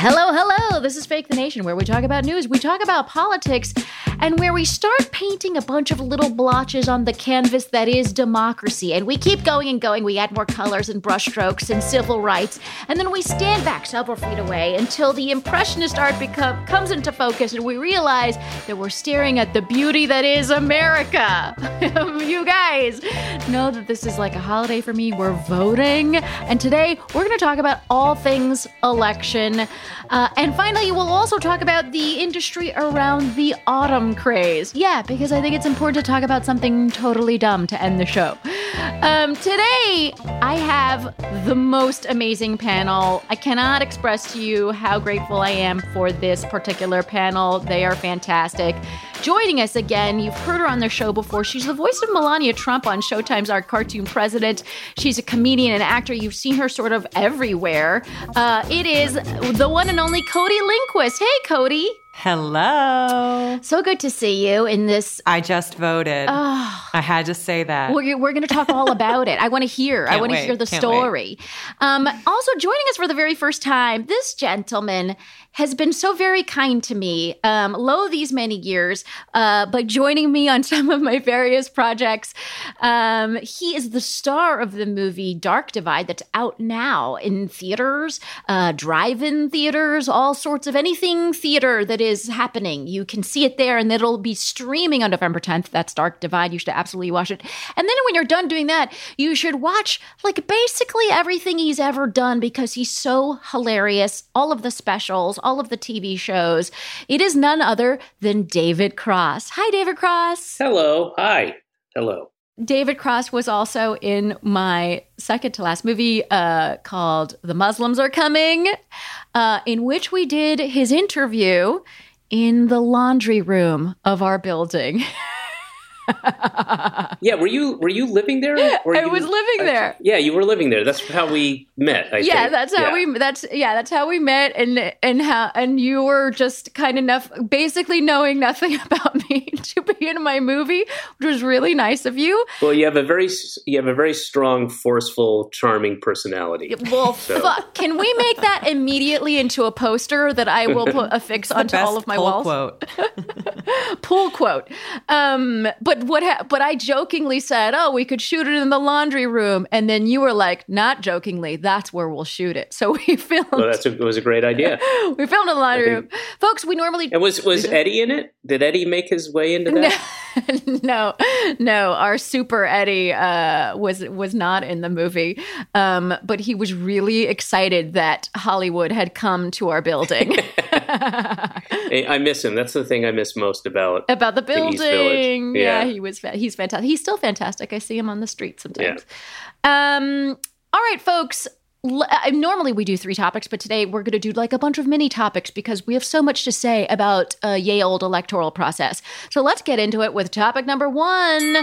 Hello, hello. This is Fake the Nation, where we talk about news, we talk about politics, and where we start painting a bunch of little blotches on the canvas that is democracy. And we keep going and going. We add more colors and brushstrokes and civil rights, and then we stand back several feet away until the impressionist art become, comes into focus, and we realize that we're staring at the beauty that is America. you guys know that this is like a holiday for me. We're voting, and today we're going to talk about all things election. Uh, and finally, we'll also talk about the industry around the autumn craze. Yeah, because I think it's important to talk about something totally dumb to end the show. Um, today, I have the most amazing panel. I cannot express to you how grateful I am for this particular panel. They are fantastic. Joining us again, you've heard her on the show before. She's the voice of Melania Trump on Showtime's Our Cartoon President. She's a comedian and actor. You've seen her sort of everywhere. Uh, it is the one and only Cody Lindquist. Hey, Cody. Hello. So good to see you in this. I just voted. Oh, I had to say that. We're, we're going to talk all about it. I want to hear. I want to hear the Can't story. Um, also, joining us for the very first time, this gentleman has been so very kind to me, um, lo these many years, uh, joining me on some of my various projects. Um, he is the star of the movie Dark Divide that's out now in theaters, uh, drive in theaters, all sorts of anything theater that is happening. You can see it there, and it'll be streaming on November 10th. That's Dark Divide. You should absolutely watch it. And then when you're done doing that, you should watch like basically everything he's ever done because he's so hilarious. All of the specials, all of the TV shows. It is none other than David Cross. Hi, David Cross. Hello. Hi. Hello. David Cross was also in my second to last movie uh, called The Muslims Are Coming, uh, in which we did his interview in the laundry room of our building. Yeah, were you were you living there? Were I you- was living there. yeah, you were living there. That's how we met. I yeah, think. that's how Yeah. we that's yeah, that's how we met and and how and you were just kind enough basically knowing nothing about me to be in my movie, which was really nice of you. Well, you have a very you have a very strong, forceful, charming personality. Well, So- fuck. Can we make that immediately into a poster that I will put affix onto all of my pull walls? quote. Pull quote. Um, but but what? Ha- but I jokingly said, "Oh, we could shoot it in the laundry room," and then you were like, "Not jokingly, that's where we'll shoot it." So we filmed. Well, that's a, it was a great idea. we filmed in the laundry think- room, folks. We normally And was was Eddie in it? Did Eddie make his way into that? no, no. Our super Eddie uh, was was not in the movie, um, but he was really excited that Hollywood had come to our building I I miss him. That's the thing I miss most about. about the The building. Yeah. Yeah. he was. He's fantastic. He's still fantastic. I see him on the street sometimes. Um. All right, folks. Uh, normally we do three topics, but today we're going to do like a bunch of mini topics because we have so much to say about uh, yay old electoral process. So let's get into it with topic number one,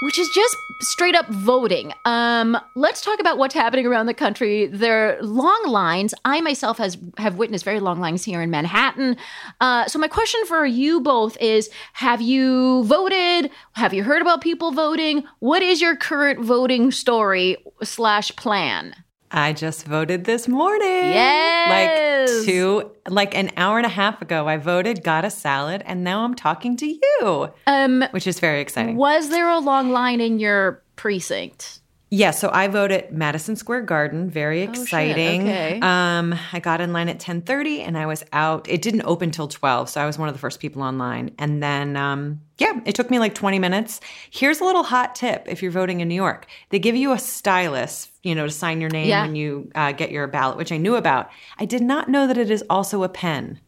which is just straight up voting. Um, let's talk about what's happening around the country. There are long lines. I myself has have witnessed very long lines here in Manhattan. Uh, so my question for you both is: Have you voted? Have you heard about people voting? What is your current voting story slash plan? I just voted this morning. Yes. Like two, like an hour and a half ago, I voted, got a salad, and now I'm talking to you, Um, which is very exciting. was there a long line in your precinct? Yeah, so I voted Madison Square Garden. Very exciting. Oh, shit, exciting. okay. Um, I got in line at ten thirty, and I was out. It didn't open till twelve, so I was one of the first people online. And then, um, yeah, it took me like twenty minutes. Here's a little hot tip: if you're voting in New York, they give you a stylus, you know, to sign your name Yeah. when you uh, get your ballot, which I knew about. I did not know that it is also a pen.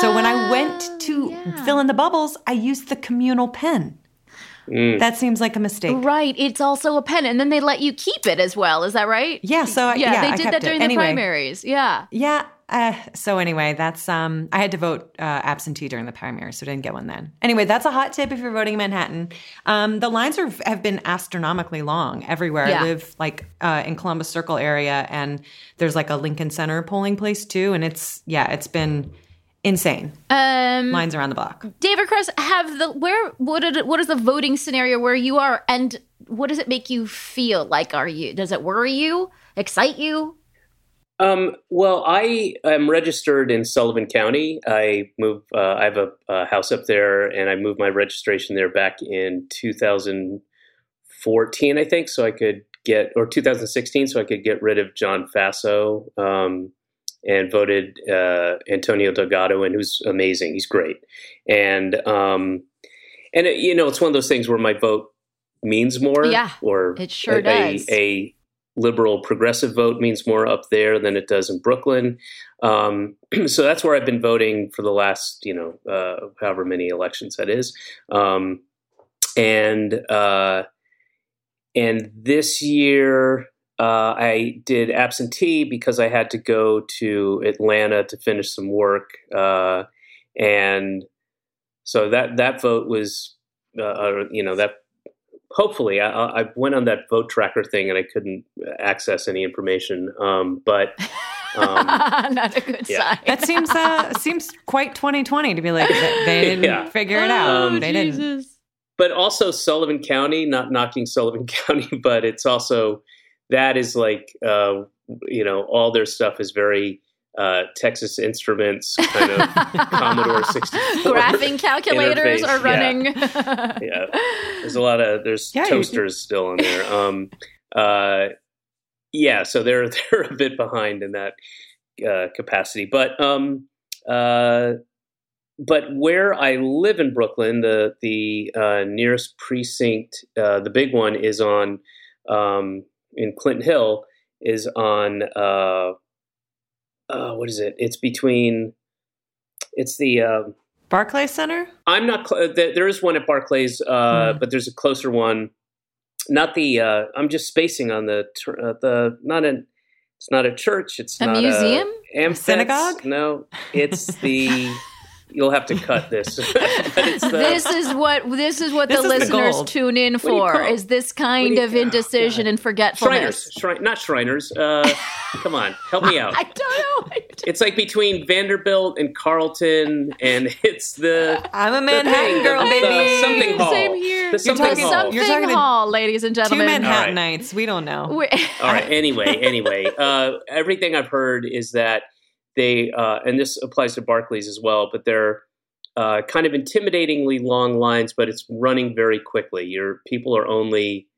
So when I went to yeah. fill in the bubbles, I used the communal pen. Mm. That seems like a mistake. Right, it's also a pen, and then they let you keep it as well. Is that right? Yeah, so I- yeah, yeah, they I did kept that it. during Anyway. the primaries. Yeah, Yeah. Uh, so anyway, that's um. I had to vote uh, absentee during the primary, so didn't get one then. Anyway, that's a hot tip if you're voting in Manhattan. Um, the lines are have been astronomically long everywhere. Yeah. I live like uh, in Columbus Circle area, and there's like a Lincoln Center polling place too, and it's yeah, it's been insane. um, Lines around the block. David Cross, have the where what did, what is the voting scenario where you are, and what does it make you feel like? Are you does it worry you, excite you? Um, well, I am registered in Sullivan County. I move. Uh, I have a, a house up there, and I moved my registration there back in 2014, I think, so I could get or 2016, so I could get rid of John Faso um, and voted uh, Antonio Delgado in, who's amazing. He's great, and um, and it, you know, it's one of those things where my vote means more. Yeah, or it sure a, does. A, a liberal progressive vote means more up there than it does in Brooklyn. Um, so that's where I've been voting for the last, you know, uh, however many elections that is. Um, and uh, and this year uh, I did absentee because I had to go to Atlanta to finish some work, uh, and so that that vote was, uh, uh, you know, that hopefully I, I went on that vote tracker thing and I couldn't access any information. Um, but um, Not a good yeah. sign. That seems uh seems quite 2020 to be like they they didn't Yeah. figure it Oh, out. Um, they didn't. But also Sullivan County, not knocking Sullivan County, but it's also that is like uh, you know all their stuff is very uh, Texas Instruments kind of Commodore 64. Graphing calculators interface, are running. yeah, there's a lot of there's Yeah, you- toasters still in there. Um, uh, yeah, so they're they're a bit behind in that uh, capacity, but um, uh, but where I live in Brooklyn, the the uh, nearest precinct, uh, the big one is on um, in Clinton Hill, is on uh, uh, what is it? It's between it's the uh, Barclay Center? I'm not. Cl- th- there is one at Barclays, uh, Hmm. but there's a closer one. Not the. Uh, I'm just spacing on the tr- uh, the not an. It's not a church. It's A not museum? A, amphitheats. synagogue? No, it's the. You'll have to cut this. the, this is what this is what This the is listeners gold. tune in for call it? is this kind you- of oh, indecision God. and forgetfulness. Shriners, Shrine, not Shriners. Uh, come on, help me out. I don't know. It's like between Vanderbilt and Carlton, and it's the I'm a Manhattan thing, girl, the, baby. the something hall. Same here. The something talking- hall. Something You're talking to hall, ladies and gentlemen. Two gentlemen. Manhattanites. We don't know. We- All right. Anyway, anyway, uh, everything I've heard is that they, uh, and this applies to Barclays as well, but they're uh, kind of intimidatingly long lines, but it's running very quickly. Your people are only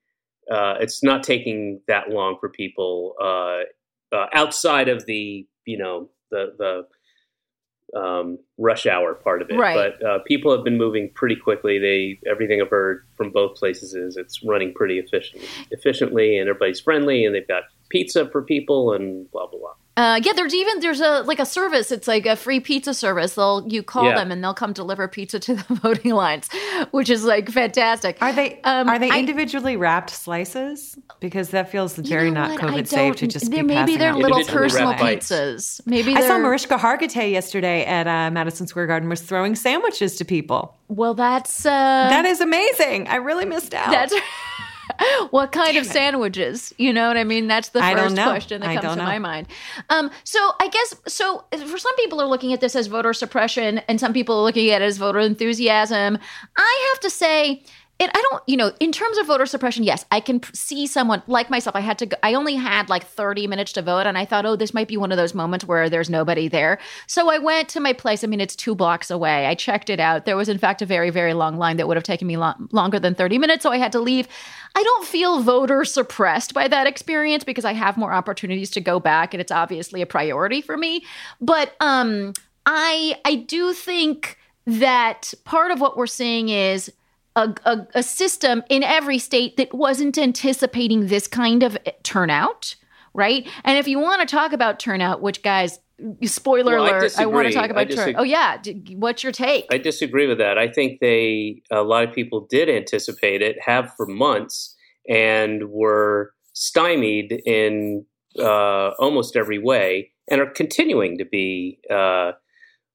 uh, it's not taking that long for people uh, uh, outside of the you know the the um, rush hour part of it. Right. But uh, people have been moving pretty quickly. They everything I've heard from both places is it's running pretty efficient, efficiently, and everybody's friendly, and they've got pizza for people, and blah blah blah. Uh, yeah, there's even there's a like a service. It's like a free pizza service. They'll you call Yeah. them and they'll come deliver pizza to the voting lines, which is like fantastic. Are they Um, are they I- individually wrapped slices? Because that feels You very know not? I COVID safe to don't- just there, be maybe passing they're out. little personal wrapped bites. pizzas. Maybe I saw they're- Mariska Hargitay yesterday at uh, Madison Square Garden was throwing sandwiches to people. Well, that's uh, that is amazing. I really missed out. that's what kind of sandwiches? You know what I mean? That's the first question that I comes to know. my mind. Um, so I guess so. For some people are looking at this as voter suppression, and some people are looking at it as voter enthusiasm. I have to say. It, I don't, you know, in terms of voter suppression, yes, I can see someone like myself. I had to, I only had like 30 minutes to vote, and I thought, oh, this might be one of those moments where there's nobody there. So I went to my place. I mean, it's two blocks away. I checked it out. There was, in fact, a very, very long line that would have taken me lo- longer than 30 minutes. So I had to leave. I don't feel voter suppressed by that experience because I have more opportunities to go back, and it's obviously a priority for me. But um, I, I do think that part of what we're seeing is a, a, a system in every state that wasn't anticipating this kind of turnout, right? And if you want to talk about turnout, which guys, spoiler Well, alert, I, want to talk I about turnout. Oh yeah, D- what's your take? I disagree with that. I think they a lot of people did anticipate it, have for months, and were stymied in uh, almost every way, and are continuing to be uh,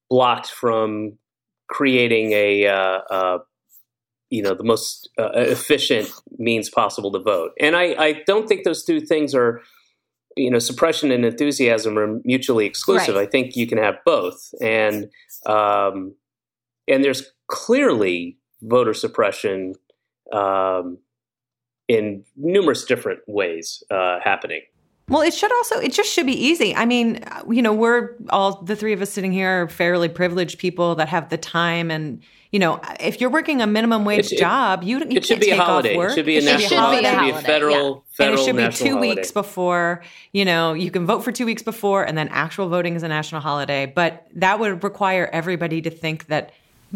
blocked from creating a uh, uh, you know the most uh, efficient means possible to vote. And I, I don't think those two things are you know suppression and enthusiasm are mutually exclusive. Right. I think you can have both, and um, and there's clearly voter suppression um, in numerous different ways uh, happening. Well, it should also, it just should be easy. I mean, you know, we're all, the three of us sitting here are fairly privileged people that have the time. And, you know, if you're working a minimum wage It- job, you, you It should be a take off holiday. work. It should be a It should national be a holiday. It should be a holiday, federal, and it should be two holiday. weeks before you know you can vote for two weeks before and then actual voting is a national holiday but that would require everybody to think that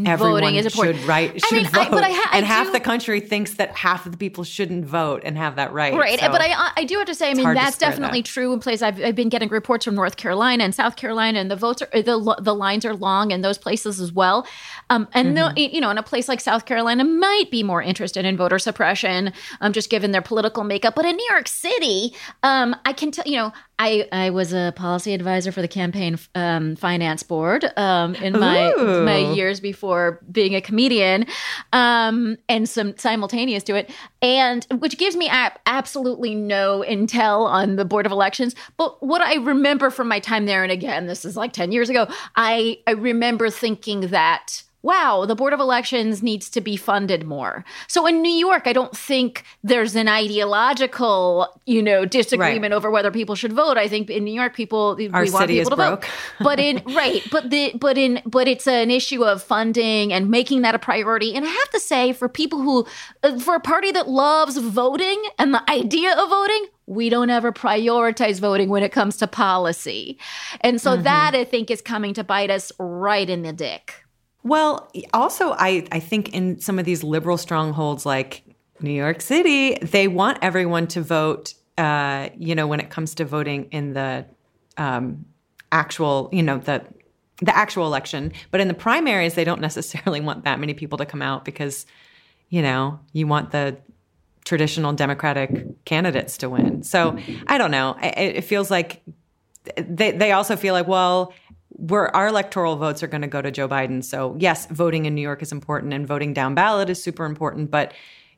everyone Voting is important. should right I should mean, vote I- but I ha- I and half do- the country thinks that half of the people shouldn't vote and have that right Right, So- but I I do have to say, I mean, that's definitely that. true in places. I've, I've been getting reports from North Carolina and South Carolina, and the votes are the the lines are long in those places as well. Um, and Mm-hmm. the, you know, in a place like South Carolina, might be more interested in voter suppression, um, just given their political makeup. But in New York City, um, I can tell you know, I I was a policy advisor for the campaign um, finance board um, in my Ooh. my years before being a comedian, um, and some simultaneous to it, and which gives me ab- absolutely no intel on the board of elections. But what I remember from my time there, and again, this is like ten years ago, I I remember thinking that. Wow, the Board of Elections needs to be funded more. So in New York, I don't think there's an ideological, you know, disagreement over whether people should vote. I think in New York, people we Our want city is people to broke. vote. But in right, but the but in but it's an issue of funding and making that a priority. And I have to say, for people who, for a party that loves voting and the idea of voting, we don't ever prioritize voting when it comes to policy. And so mm-hmm. that I think is coming to bite us right in the dick. Well, also, I, I think in some of these liberal strongholds like New York City, they want everyone to vote, uh, you know, when it comes to voting in the um, actual, you know, the the actual election. But in the primaries, they don't necessarily want that many people to come out because, you know, you want the traditional Democratic candidates to win. So I don't know. It, it feels like they they also feel like, well, we're our electoral votes are going to go to Joe Biden. So yes, voting in New York is important, and voting down ballot is super important. But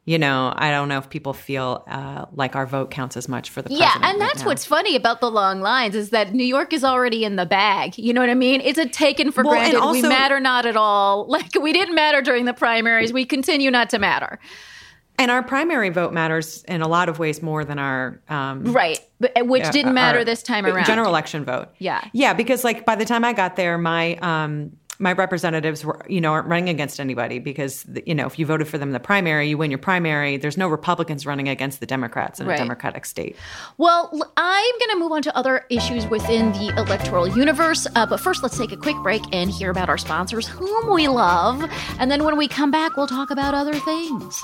you know, I don't know if people feel uh, like our vote counts as much for the Yeah, president and right that's now. what's funny about the long lines is that New York is already in the bag. You know what I mean? It's a taken for Well, granted. we matter not at all. Like we didn't matter during the primaries. We continue not to matter. And our primary vote matters in a lot of ways more than our um, Right. But, uh, which didn't matter this time around. General election vote. Yeah. Yeah, because like by the time I got there, my um my representatives were, you know, aren't running against anybody because, you know, if you voted for them in the primary, you win your primary. There's no Republicans running against the Democrats in Right. a Democratic state. Well, I'm going to move on to other issues within the electoral universe. Uh, but first, let's take a quick break and hear about our sponsors, whom we love. And then when we come back, we'll talk about other things.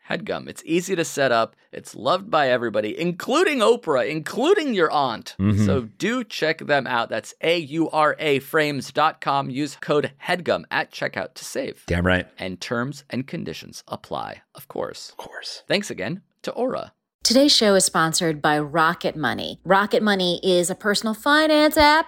HEADGUM. It's easy to set up. It's loved by everybody, including Oprah, including your aunt. Mm-hmm. So do check them out. That's A U R A frames.com. Use code HEADGUM at checkout to save. Damn right. And terms and conditions apply, of course. Of course. Thanks again to Aura. Today's show is sponsored by Rocket Money. Rocket Money is a personal finance app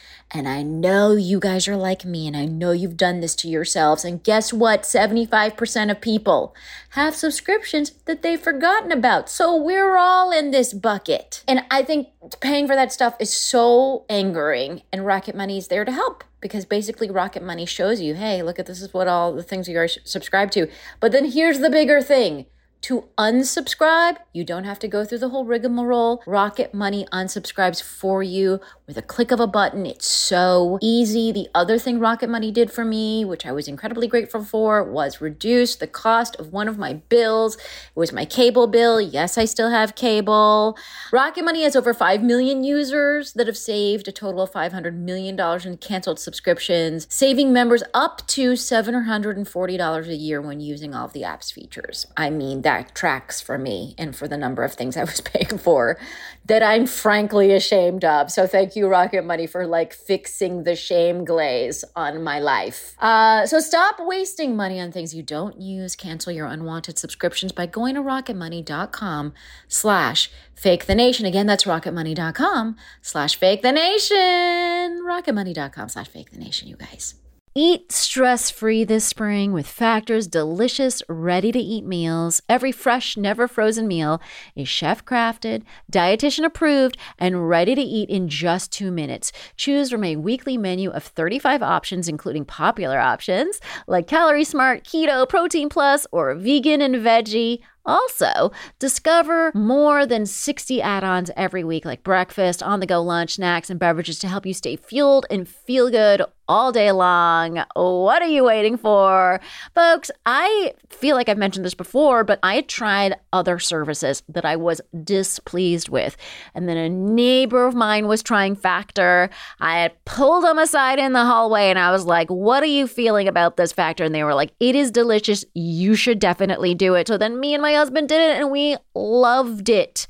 And I know you guys are like me, and I know you've done this to yourselves. And guess what? 75% of people have subscriptions that they've forgotten about. So we're all in this bucket. And I think paying for that stuff is so angering, and Rocket Money is there to help because basically Rocket Money shows you, hey, look at this is what all the things you are subscribed to. But then here's the bigger thing. To unsubscribe, you don't have to go through the whole rigmarole. Rocket Money unsubscribes for you with a click of a button. It's so easy. The other thing Rocket Money did for me, which I was incredibly grateful for, was reduce the cost of one of my bills. It was my cable bill. Yes, I still have cable. Rocket Money has over 5 million users that have saved a total of $500 million in canceled subscriptions, saving members up to $740 a year when using all of the app's features. I mean, that tracks for me and for the number of things I was paying for that I'm frankly ashamed of. So thank you, Rocket Money, for like fixing the shame glaze on my life. Uh, so stop wasting money on things you don't use. Cancel your unwanted subscriptions by going to rocketmoney.com slash fake the nation. Again, that's rocketmoney.com slash fake the nation. Rocketmoney.com slash fake the nation, you guys. Eat stress free this spring with Factor's delicious, ready to eat meals. Every fresh, never frozen meal is chef crafted, dietitian approved, and ready to eat in just two minutes. Choose from a weekly menu of 35 options, including popular options like Calorie Smart, Keto, Protein Plus, or Vegan and Veggie. Also, discover more than 60 add ons every week, like breakfast, on the go lunch, snacks, and beverages to help you stay fueled and feel good all day long. What are you waiting for? Folks, I feel like I've mentioned this before, but I tried other services that I was displeased with. And then a neighbor of mine was trying Factor. I had pulled them aside in the hallway and I was like, What are you feeling about this Factor? And they were like, It is delicious. You should definitely do it. So then me and my husband did it and we loved it.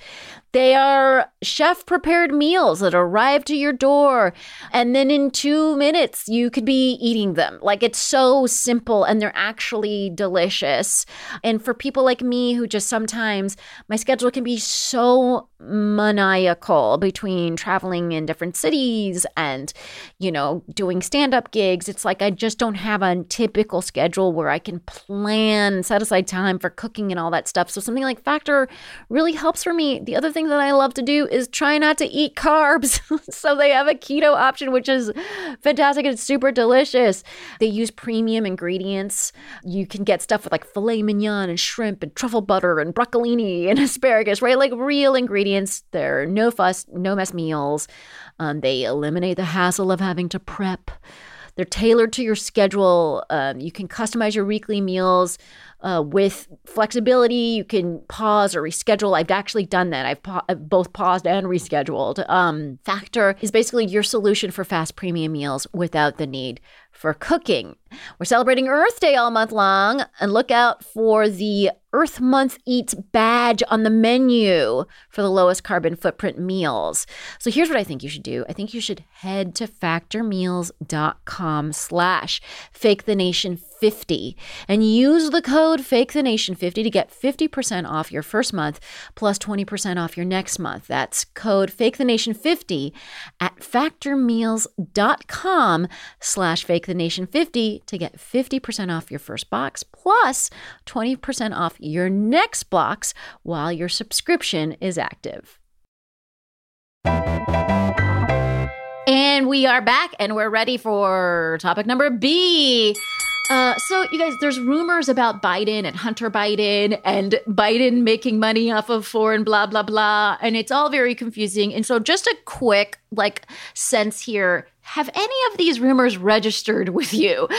They are chef prepared meals that arrive to your door. And then in two minutes, you could be eating them. Like it's so simple and they're actually delicious. And for people like me who just sometimes my schedule can be so maniacal between traveling in different cities and, you know, doing stand up gigs, it's like I just don't have a typical schedule where I can plan, set aside time for cooking and all that stuff. So something like Factor really helps for me. The other thing that I love to do is try not to eat carbs. so they have a keto option, which is fantastic. It's super delicious. They use premium ingredients. You can get stuff with like filet mignon and shrimp and truffle butter and broccolini and asparagus, right? Like real ingredients. They're no fuss, no mess meals. Um, they eliminate the hassle of having to prep. They're tailored to your schedule. Um, you can customize your weekly meals uh, with flexibility. You can pause or reschedule. I've actually done that. I've, pa- I've both paused and rescheduled. Um, Factor is basically your solution for fast premium meals without the need for cooking. We're celebrating Earth Day all month long, and look out for the Earth Month Eats badge on the menu for the lowest carbon footprint meals. So here's what I think you should do. I think you should head to factormeals.com slash fake the nation 50 and use the code fake the nation 50 to get 50% off your first month plus 20% off your next month. That's code fake the nation 50 at factormeals.com slash fake the nation 50 to get 50% off your first box plus 20% off your next box while your subscription is active. And we are back and we're ready for topic number B. Uh, so, you guys, there's rumors about Biden and Hunter Biden and Biden making money off of foreign blah, blah, blah. And it's all very confusing. And so, just a quick, like, sense here have any of these rumors registered with you?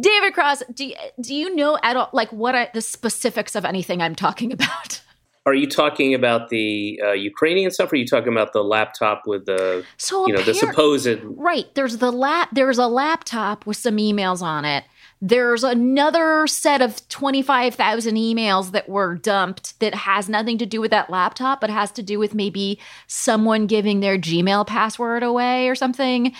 David Cross, do, do you know at all, like, what are the specifics of anything I'm talking about? Are you talking about the uh, Ukrainian stuff? Or are you talking about the laptop with the, So you know, the supposed? Right. There's the lap. There's a laptop with some emails on it. There's another set of 25,000 emails that were dumped that has nothing to do with that laptop, but has to do with maybe someone giving their Gmail password away or something.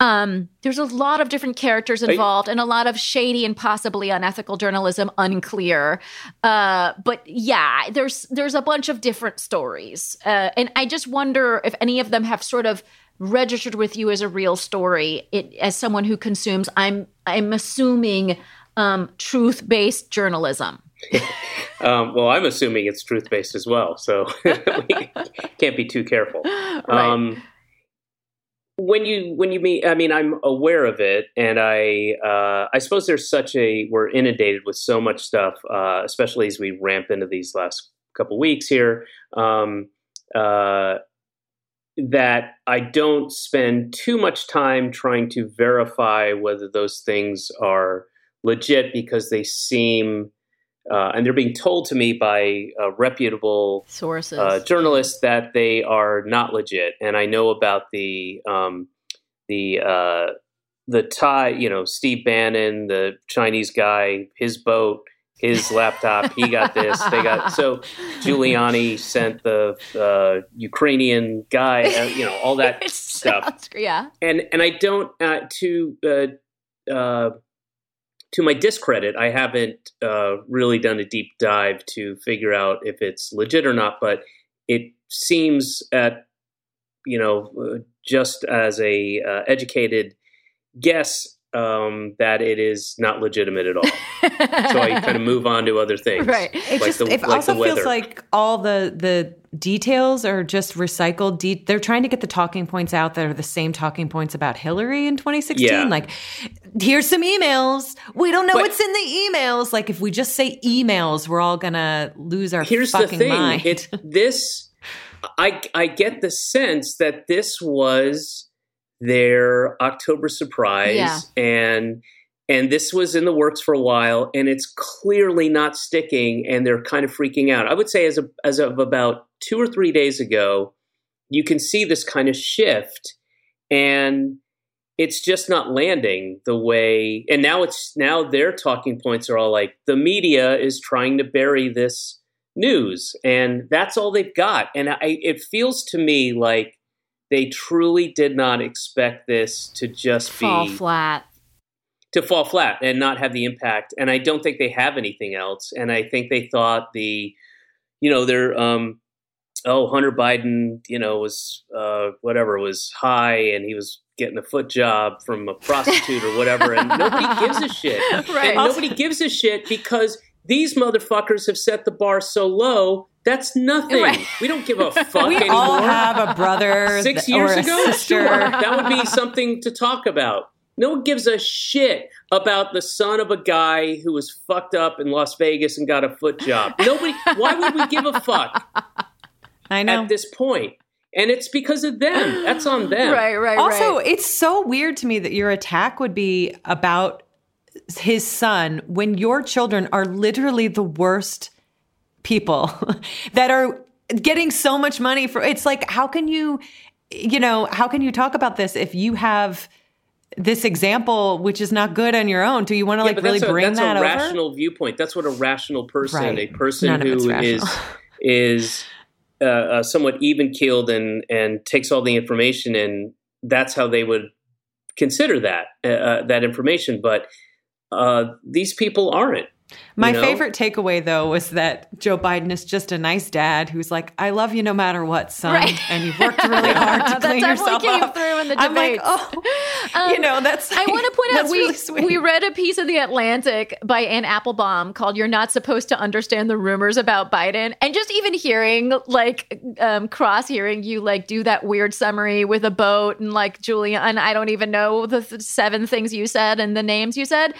Um, there's a lot of different characters involved and a lot of shady and possibly unethical journalism, unclear. Uh, but yeah, there's there's a bunch of different stories, uh, and I just wonder if any of them have sort of registered with you as a real story. It, as someone who consumes, I'm I'm assuming um, truth based journalism. Um, well, I'm assuming it's truth based as well, so we can't be too careful. Um, when you when you mean, I mean, I'm aware of it, and I uh, I suppose there's such a we're inundated with so much stuff, uh, especially as we ramp into these last couple weeks here. Um, uh, that I don't spend too much time trying to verify whether those things are legit because they seem, uh, and they're being told to me by uh, reputable Sources. uh, journalists that they are not legit. And I know about the um, the uh, the tie, you know, Steve Bannon, the Chinese guy, his boat, his laptop, he got this. They got so Giuliani sent the uh, Ukrainian guy, uh, you know, all that stuff sounds- yeah. and and I don't uh, to uh, uh, to my discredit, I haven't uh, really done a deep dive to figure out if it's legit or not. But it seems at you know just as a uh, educated guess um, that it is not legitimate at all. so I kind of move on to other things. Right. It Like just the- it like also feels like all the the details are just recycled. De- they're trying to get the talking points out that are the same talking points about Hillary in 2016. Yeah. Like, here's some emails. We don't know But- what's in the emails. Like, if we just say emails, we're all gonna lose our here's the thing mind. it's this i i get the sense that this was their October surprise Yeah. and and this was in the works for a while and it's clearly not sticking and they're kind of freaking out. I would say as of, as of about 2 or 3 days ago, you can see this kind of shift and it's just not landing the way and now it's now their talking points are all like the media is trying to bury this news and that's all they've got and I, it feels to me like they truly did not expect this to just Fall be flat. to fall flat and not have the impact and i don't think they have anything else and i think they thought the you know they're um oh hunter biden you know was uh whatever was high and he was getting a foot job from a prostitute or whatever and nobody gives a shit Right. and nobody gives a shit because these motherfuckers have set the bar so low that's nothing Right. we don't give a fuck We anymore all have a brother six th- years or a ago, sister. sure, that would be something to talk about. No one gives a shit about the son of a guy who was fucked up in Las Vegas and got a foot job. Nobody. why would we give a fuck I know. at this point? And it's because of them. That's on them. Right, right, Also, right. it's so weird to me that your attack would be about his son when your children are literally the worst people that are getting so much money for it's like how can you you know how can you talk about this if you have this example which is not good on your own do you want to Yeah, like really a, bring that's that a over rational viewpoint. That's what a rational person, Right. a person None who is is uh, uh, somewhat even keeled and and takes all the information and that's how they would consider that uh, uh, that information. But uh, these people aren't. My you know? favorite takeaway, though, was that Joe Biden is just a nice dad who's like, "I love you no matter what, son," Right. and you've worked really hard to clean yourself came up. through in the I'm like, oh, you know, that's. I want to point out we really we read a piece of the Atlantic by Anne Applebaum called "You're Not Supposed to Understand the Rumors About Biden," and just even hearing like um, cross hearing you like do that weird summary with a boat and like Giuliani I don't even know the th- seven things you said and the names you said.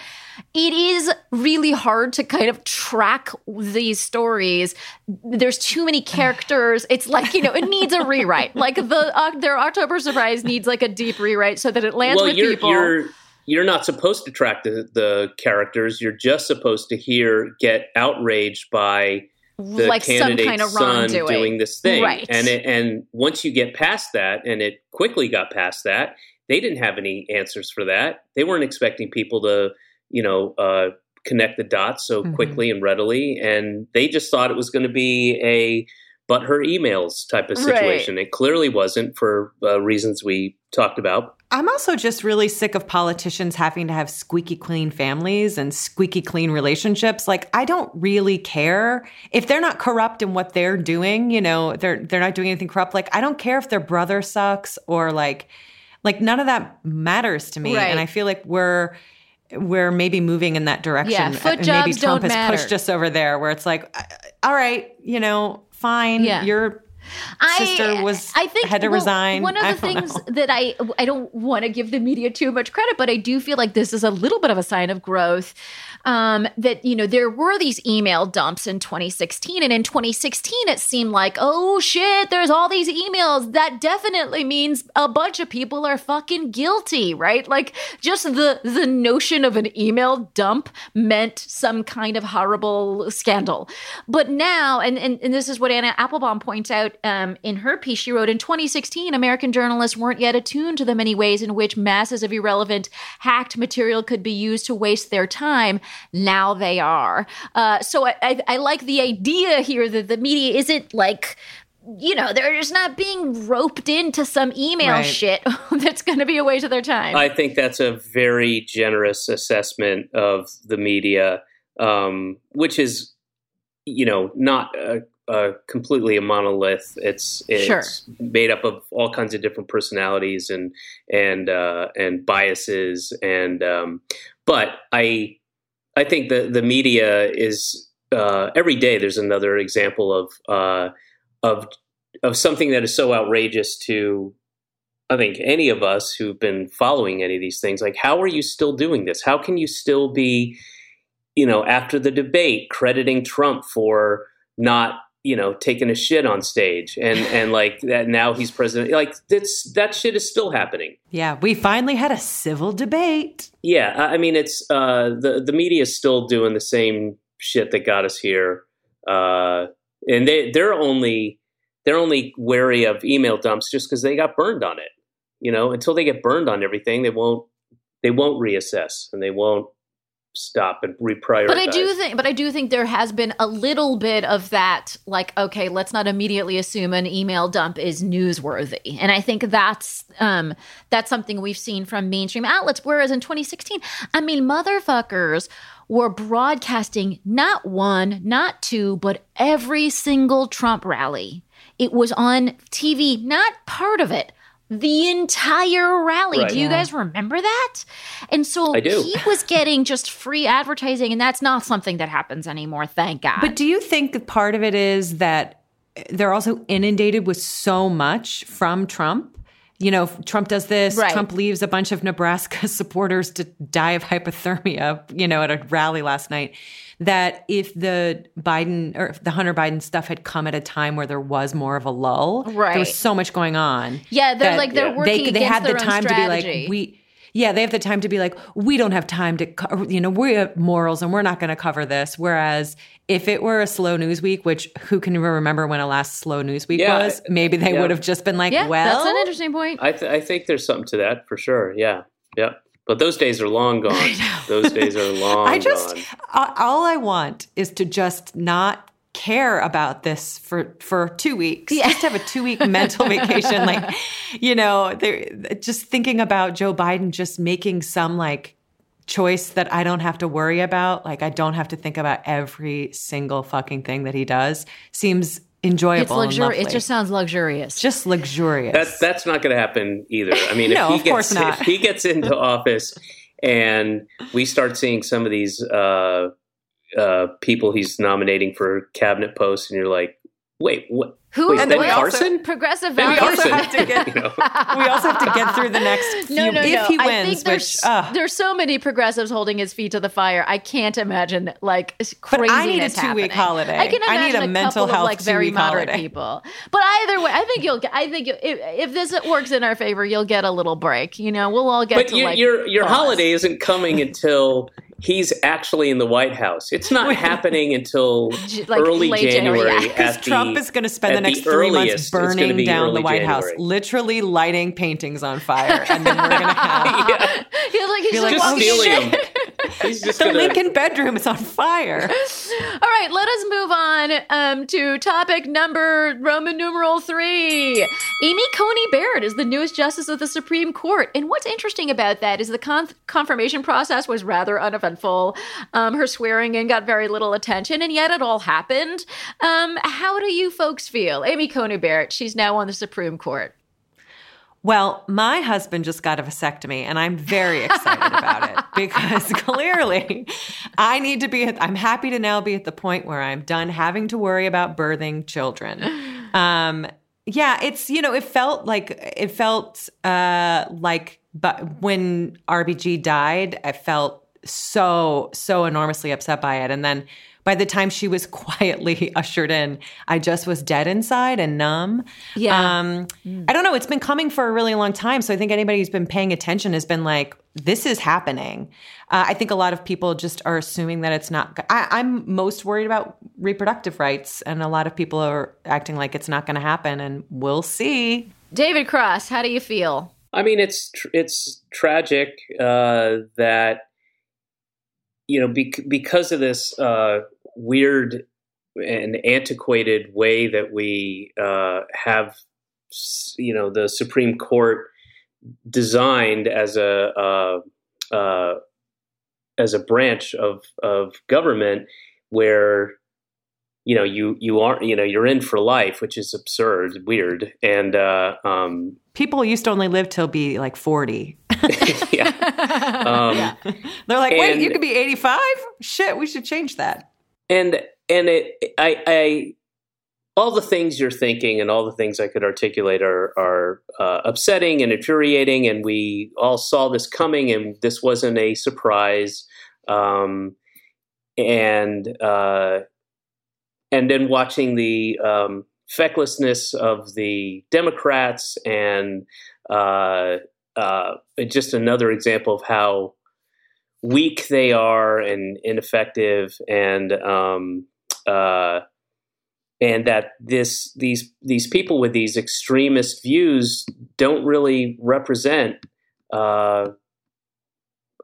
It is really hard to kind of track these stories. There's too many characters. It's like you know it needs a rewrite. Like the uh, their October surprise needs like a deep rewrite so that it lands well, with you're people. you're you're not supposed to track the, the characters. You're just supposed to hear get outraged by the like some kind of son wrongdoing. doing this thing. Right. And it, and once you get past that, and it quickly got past that, they didn't have any answers for that. They weren't expecting people to, you know, uh, connect the dots so Mhm. quickly and readily, and they just thought it was going to be a but her emails type of Right. situation. It clearly wasn't for uh, reasons we talked about. I'm also just really sick of politicians having to have squeaky clean families and squeaky clean relationships. Like I don't really care if they're not corrupt in what they're doing, you know, they're they're not doing anything corrupt. Like I don't care if their brother sucks or like like none of that matters to me. Right. And I feel like we're we're maybe moving in that direction. Yeah, foot And maybe jobs Trump don't has pushed us over there where it's like, all right, you know, fine. Yeah. Your sister was I think had to well, resign. One of the things know. that I I don't want to give the media too much credit, but I do feel like this is a little bit of a sign of growth. Um, that you know there were these email dumps in 2016, and in 2016 it seemed like oh shit, there's all these emails. That definitely means a bunch of people are fucking guilty, right? Like just the the notion of an email dump meant some kind of horrible scandal. But now, and and, and this is what Anna Applebaum points out um, in her piece she wrote in 2016, American journalists weren't yet attuned to the many ways in which masses of irrelevant hacked material could be used to waste their time. Now they are. Uh, so I, I, I like the idea here that the media isn't like you know, they're just not being roped into some email Right. shit that's going to be a waste of their time. I think that's a very generous assessment of the media, um, which is, you know, not a, a completely a monolith. It's it's Sure. made up of all kinds of different personalities and and uh, and biases, and um, but I I think the the media is uh, every day. There's another example of uh, of of something that is so outrageous to I think any of us who've been following any of these things, like, how are you still doing this? How can you still be, you know, after the debate, crediting Trump for not, you know, taking a shit on stage, and and like that now he's president. Like that's that shit is still happening. Yeah, we finally had a civil debate. Yeah, I mean it's uh, the the media is still doing the same shit that got us here, uh, and they they're only they're only wary of email dumps just because they got burned on it. You know, until they get burned on everything, they won't they won't reassess and they won't stop and reprioritize. But I do think, but I do think there has been a little bit of that. Like, okay, let's not immediately assume an email dump is newsworthy, and I think that's um, that's something we've seen from mainstream outlets. Whereas in 2016, I mean, motherfuckers were broadcasting not one, not two, but every single Trump rally. It was on TV, not part of it. The entire rally. Right. Do you Yeah. guys remember that? And so I do. he was getting just free advertising, and that's not something that happens anymore, thank God. But do you think part of it is that they're also inundated with so much from Trump? You know, Trump does this, Right. Trump leaves a bunch of Nebraska supporters to die of hypothermia, you know, at a rally last night. That if the Biden or if the Hunter Biden stuff had come at a time where there was more of a lull, right. there Right. was so much going on. Yeah, they're like they're working they, they against had the their own time to be like, we, yeah, they have the time to be like, we don't have time to, co- you know, we have morals and we're not going to cover this. Whereas if it were a slow news week, which who can even remember when a last slow news week Yeah, was, maybe they yeah. would have just been like, yeah, well, that's an interesting point. I, th- I think there's something to that for sure. Yeah, yeah. But those days are long gone. Those days are long I just, gone. all I want is to just not care about this for for two weeks. Just have a two week mental vacation. Like, you know, just thinking about Joe Biden just making some like choice that I don't have to worry about. Like, I don't have to think about every single fucking thing that he does. Seems enjoyable. It's and luxurious. It just sounds luxurious. just luxurious. That's that's not going to happen either. I mean, No, if he of course gets not. if he gets into office and we start seeing some of these uh, uh, people he's nominating for cabinet posts, and you're like, wait, what? Who Wait, And then Ben we also- Carson? progressive Ben values. Carson. have to get- you know? we also have to get through the next few. No, no, if no. he I wins, think there's which uh, there's so many progressives holding his feet to the fire. I can't imagine like But craziness I need a two-week holiday. I can I need imagine a mental couple health of like very moderate holiday. people. But either way, I think you'll. get- I think if, if this works in our favor, you'll get a little break. You know, we'll all get But to your like your, your pause. holiday isn't coming until he's actually in the White House. It's not happening until like early January, January. yeah. Because at Trump the- is going to spend the at next three months earliest, it's burning be down the early White House, literally lighting paintings on fire, and then we're going to have Yeah, He's like he's Be like, like, just "Oh, stealing shit." them. He's just the gonna. Lincoln bedroom is on fire. All right, let us move on um, to topic number Roman numeral three. Amy Coney Barrett is the newest justice of the Supreme Court. And what's interesting about that is the con- confirmation process was rather uneventful. Um, her swearing in got very little attention, and yet it all happened. Um, how do you folks feel? Amy Coney Barrett, she's now on the Supreme Court. Well, my husband just got a vasectomy, and I'm very excited about it because clearly I need to be, at, I'm happy to now be at the point where I'm done having to worry about birthing children. Um, yeah, it's, you know, it felt like, it felt uh, like, but when RBG died, I felt so, so enormously upset by it. And then by the time she was quietly ushered in, I just was dead inside and numb. Yeah. Um, I don't know. It's been coming for a really long time. So I think anybody who's been paying attention has been like, this is happening. Uh, I think a lot of people just are assuming that it's not. I, I'm most worried about reproductive rights, and a lot of people are acting like it's not going to happen, and we'll see. David Cross, how do you feel? I mean, it's tr- it's tragic uh, that you know bec- because of this uh, weird and antiquated way that we uh, have, you know, the Supreme Court designed as a uh, uh, as a branch of of government where you know you you aren't you know you're in for life, which is absurd, weird, and uh, um, People used to only live till be like 40. yeah. Um, They're like, wait, And- you could be 85? Shit, we should change that. And and it I, I all the things you're thinking and all the things I could articulate are are uh, upsetting and infuriating, and we all saw this coming, and this wasn't a surprise. Um, and uh, and then watching the um, fecklessness of the Democrats and uh, uh, just another example of how weak they are and ineffective and um, uh, and that this these these people with these extremist views don't really represent uh,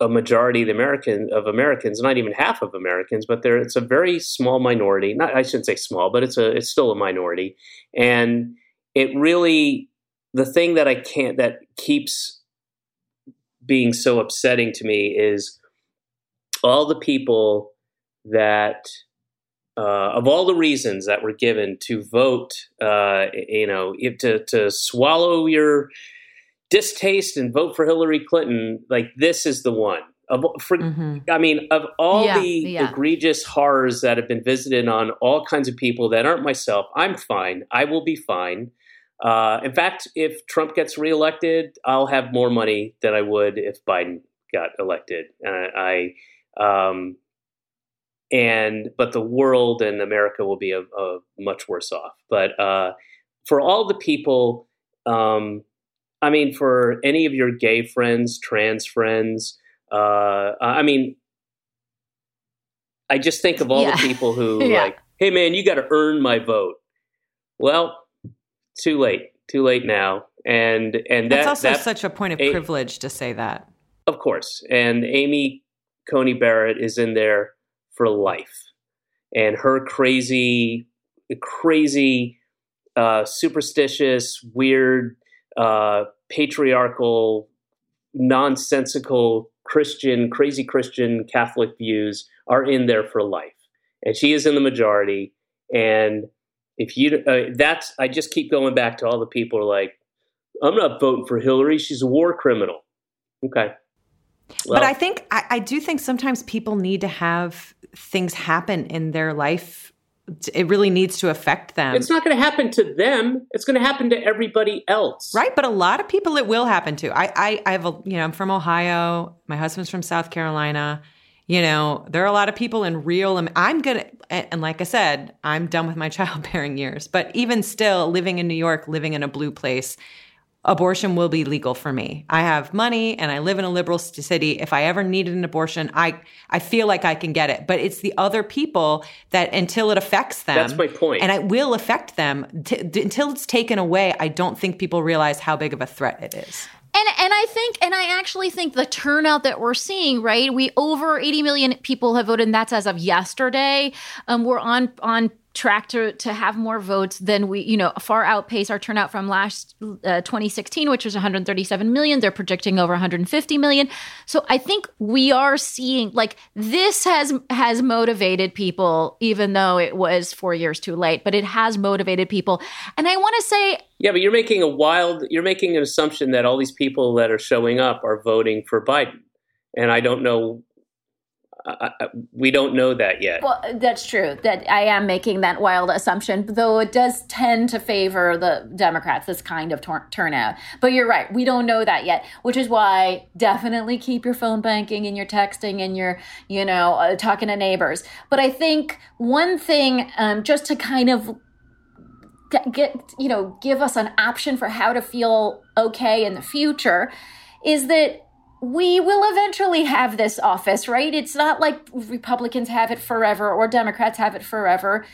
a majority of American of Americans, not even half of Americans, but there it's a very small minority. Not I shouldn't say small, but it's a it's still a minority, and it really the thing that I can't that keeps being so upsetting to me is all the people that uh, of all the reasons that were given to vote, uh, you know, to to swallow your distaste and vote for Hillary Clinton, like this is the one. Of, for, mm-hmm. I mean, of all yeah, the yeah. egregious horrors that have been visited on all kinds of people that aren't myself, I'm fine. I will be fine. Uh, in fact, if Trump gets reelected, I'll have more money than I would if Biden got elected. I, I um, and but the world and America will be a, a much worse off. But uh, for all the people, um, I mean, for any of your gay friends, trans friends, uh, I mean, I just think of all yeah. the people who yeah. like, hey man, you got to earn my vote. Well, too late, too late now, and and that's also that, such a point of a, privilege to say that. Of course, and Amy Coney Barrett is in there for life. And her crazy, crazy, uh, superstitious, weird, uh, patriarchal, nonsensical Christian, crazy Christian Catholic views are in there for life. And she is in the majority. And if you, uh, that's, I just keep going back to all the people like, I'm not voting for Hillary. She's a war criminal. Okay. Well, but I think I, I, do think sometimes people need to have things happen in their life. It really needs to affect them. It's not going to happen to them. It's going to happen to everybody else, right? But a lot of people it will happen to. I, I, I have a, you know, I'm from Ohio. My husband's from South Carolina. You know, there are a lot of people in real. I'm gonna, and like I said, I'm done with my childbearing years. But even still, living in New York, living in a blue place, abortion will be legal for me. I have money and I live in a liberal city. If I ever needed an abortion, I I feel like I can get it. But it's the other people that until it affects them. That's my point. And it will affect them t- until it's taken away. I don't think people realize how big of a threat it is. And and I think and I actually think the turnout that we're seeing, right? We over 80 million people have voted, and that's as of yesterday. Um, we're on on track to, to have more votes than we, you know, far outpace our turnout from last uh, 2016, which was 137 million. They're projecting over 150 million. So I think we are seeing like this has has motivated people, even though it was four years too late. But it has motivated people, and I want to say, yeah, but you're making a wild, you're making an assumption that all these people that are showing up are voting for Biden, and I don't know I, we don't know that yet. Well, that's true. That I am making that wild assumption, though it does tend to favor the Democrats. This kind of tor- turnout, but you're right. We don't know that yet, which is why definitely keep your phone banking and your texting and your, you know, uh, talking to neighbors. But I think one thing, um, just to kind of get, you know, give us an option for how to feel okay in the future, is that we will eventually have this office, right? It's not like Republicans have it forever or Democrats have it forever.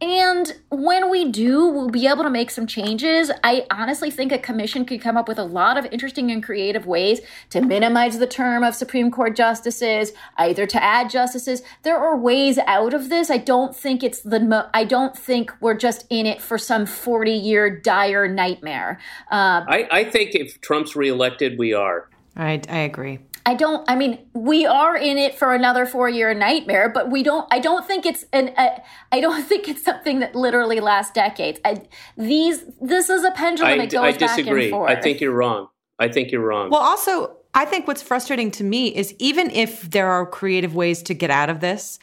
And when we do, we'll be able to make some changes. I honestly think a commission could come up with a lot of interesting and creative ways to minimize the term of Supreme Court justices, either to add justices. There are ways out of this. I don't think it's the, mo- I don't think we're just in it for some 40 year dire nightmare. Uh, I, I think if Trump's reelected, we are. I, I agree. I don't. I mean, we are in it for another four-year nightmare, but we don't. I don't think it's an. Uh, I don't think it's something that literally lasts decades. I, these. This is a pendulum. I, it goes I disagree. back and forth. I think you're wrong. I think you're wrong. Well, also, I think what's frustrating to me is even if there are creative ways to get out of this,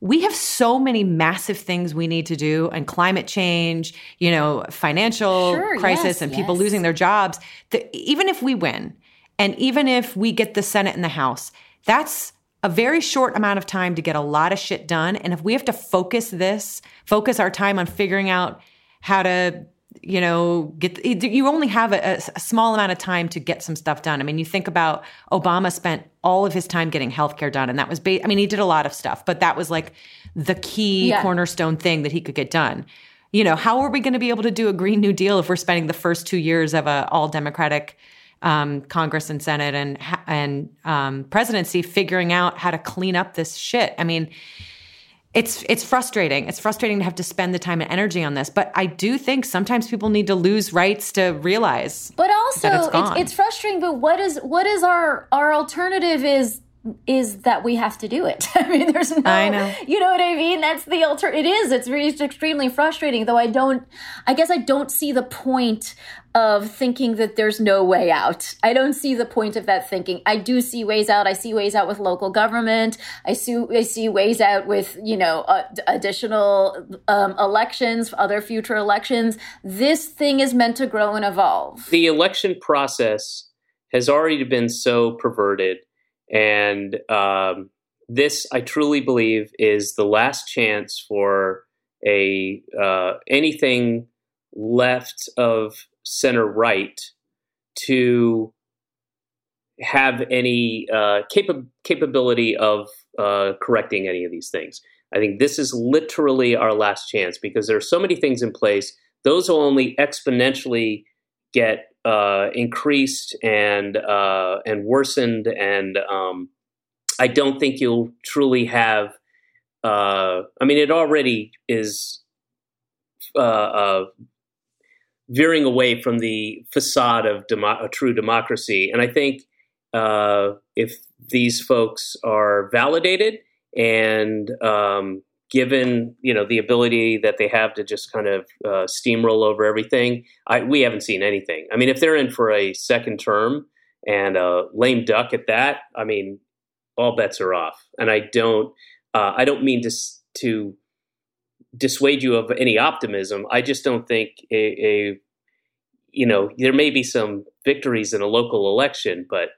we have so many massive things we need to do and climate change, you know, financial sure, crisis yes, and people yes. losing their jobs. That even if we win, and even if we get the Senate and the House, that's a very short amount of time to get a lot of shit done. And if we have to focus this, focus our time on figuring out how to you know get you only have a, a, small amount of time to get some stuff done i mean you think about obama spent all of his time getting healthcare done and that was ba- i mean he did a lot of stuff but that was like the key Yeah. cornerstone thing that he could get done you know how are we going to be able to do a green new deal if we're spending the first two years of a all democratic um, congress and senate and and um, presidency figuring out how to clean up this shit i mean it's it's frustrating. It's frustrating to have to spend the time and energy on this, but I do think sometimes people need to lose rights to realize. But also, it's it's, it's frustrating. But what is what is our our alternative is is that we have to do it. I mean, there's no, I know. you know what I mean. That's the alter. It is. It's really it's extremely frustrating. Though I don't. I guess I don't see the point of thinking that there's no way out. I don't see the point of that thinking. I do see ways out. I see ways out with local government. I see I see ways out with you know uh, additional um, elections, other future elections. This thing is meant to grow and evolve. the election process has already been so perverted and um, this i truly believe is the last chance for a uh, anything left of center right to have any uh, capa- capability of uh, correcting any of these things. I think this is literally our last chance because there are so many things in place. Those will only exponentially get uh, increased and uh, and worsened, and um, I don't think you'll truly have. Uh, I mean, it already is uh, uh, veering away from the facade of demo- a true democracy, and I think uh, if these folks are validated and um, given you know the ability that they have to just kind of uh, steamroll over everything, I, we haven't seen anything. I mean, if they're in for a second term and a lame duck at that, I mean, all bets are off. And I don't, uh, I don't mean to to dissuade you of any optimism. I just don't think a, a you know there may be some victories in a local election, but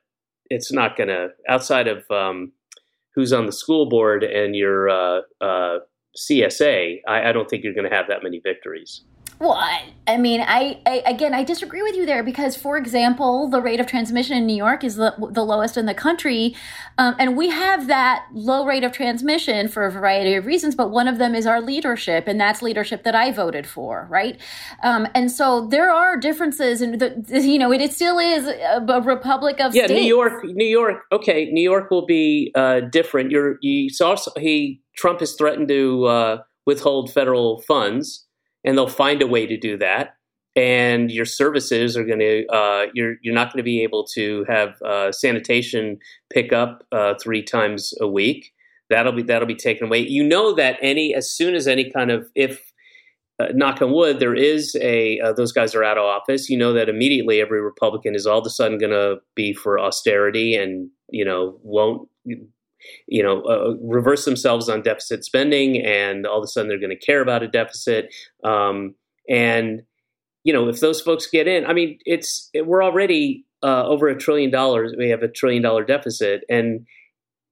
it's not going to outside of um, who's on the school board and your uh, uh, CSA. I, I don't think you're going to have that many victories. Well, I, I mean, I, I again, I disagree with you there because, for example, the rate of transmission in New York is the, the lowest in the country, um, and we have that low rate of transmission for a variety of reasons. But one of them is our leadership, and that's leadership that I voted for, right? Um, and so there are differences, and the, you know, it, it still is a, a republic of Yeah, states. New York, New York. Okay, New York will be uh, different. You're, you saw he Trump has threatened to uh, withhold federal funds, and they'll find a way to do that. And your services are going to uh, you're you're not going to be able to have uh, sanitation pick up uh, three times a week. That'll be that'll be taken away. You know that any as soon as any kind of if uh, knock on wood, there is a uh, those guys are out of office. You know that immediately every Republican is all of a sudden going to be for austerity and you know won't you know uh, reverse themselves on deficit spending, and all of a sudden they're going to care about a deficit. Um, and you know if those folks get in, I mean it's it, we're already uh, over a trillion dollars. We have a trillion dollar deficit, and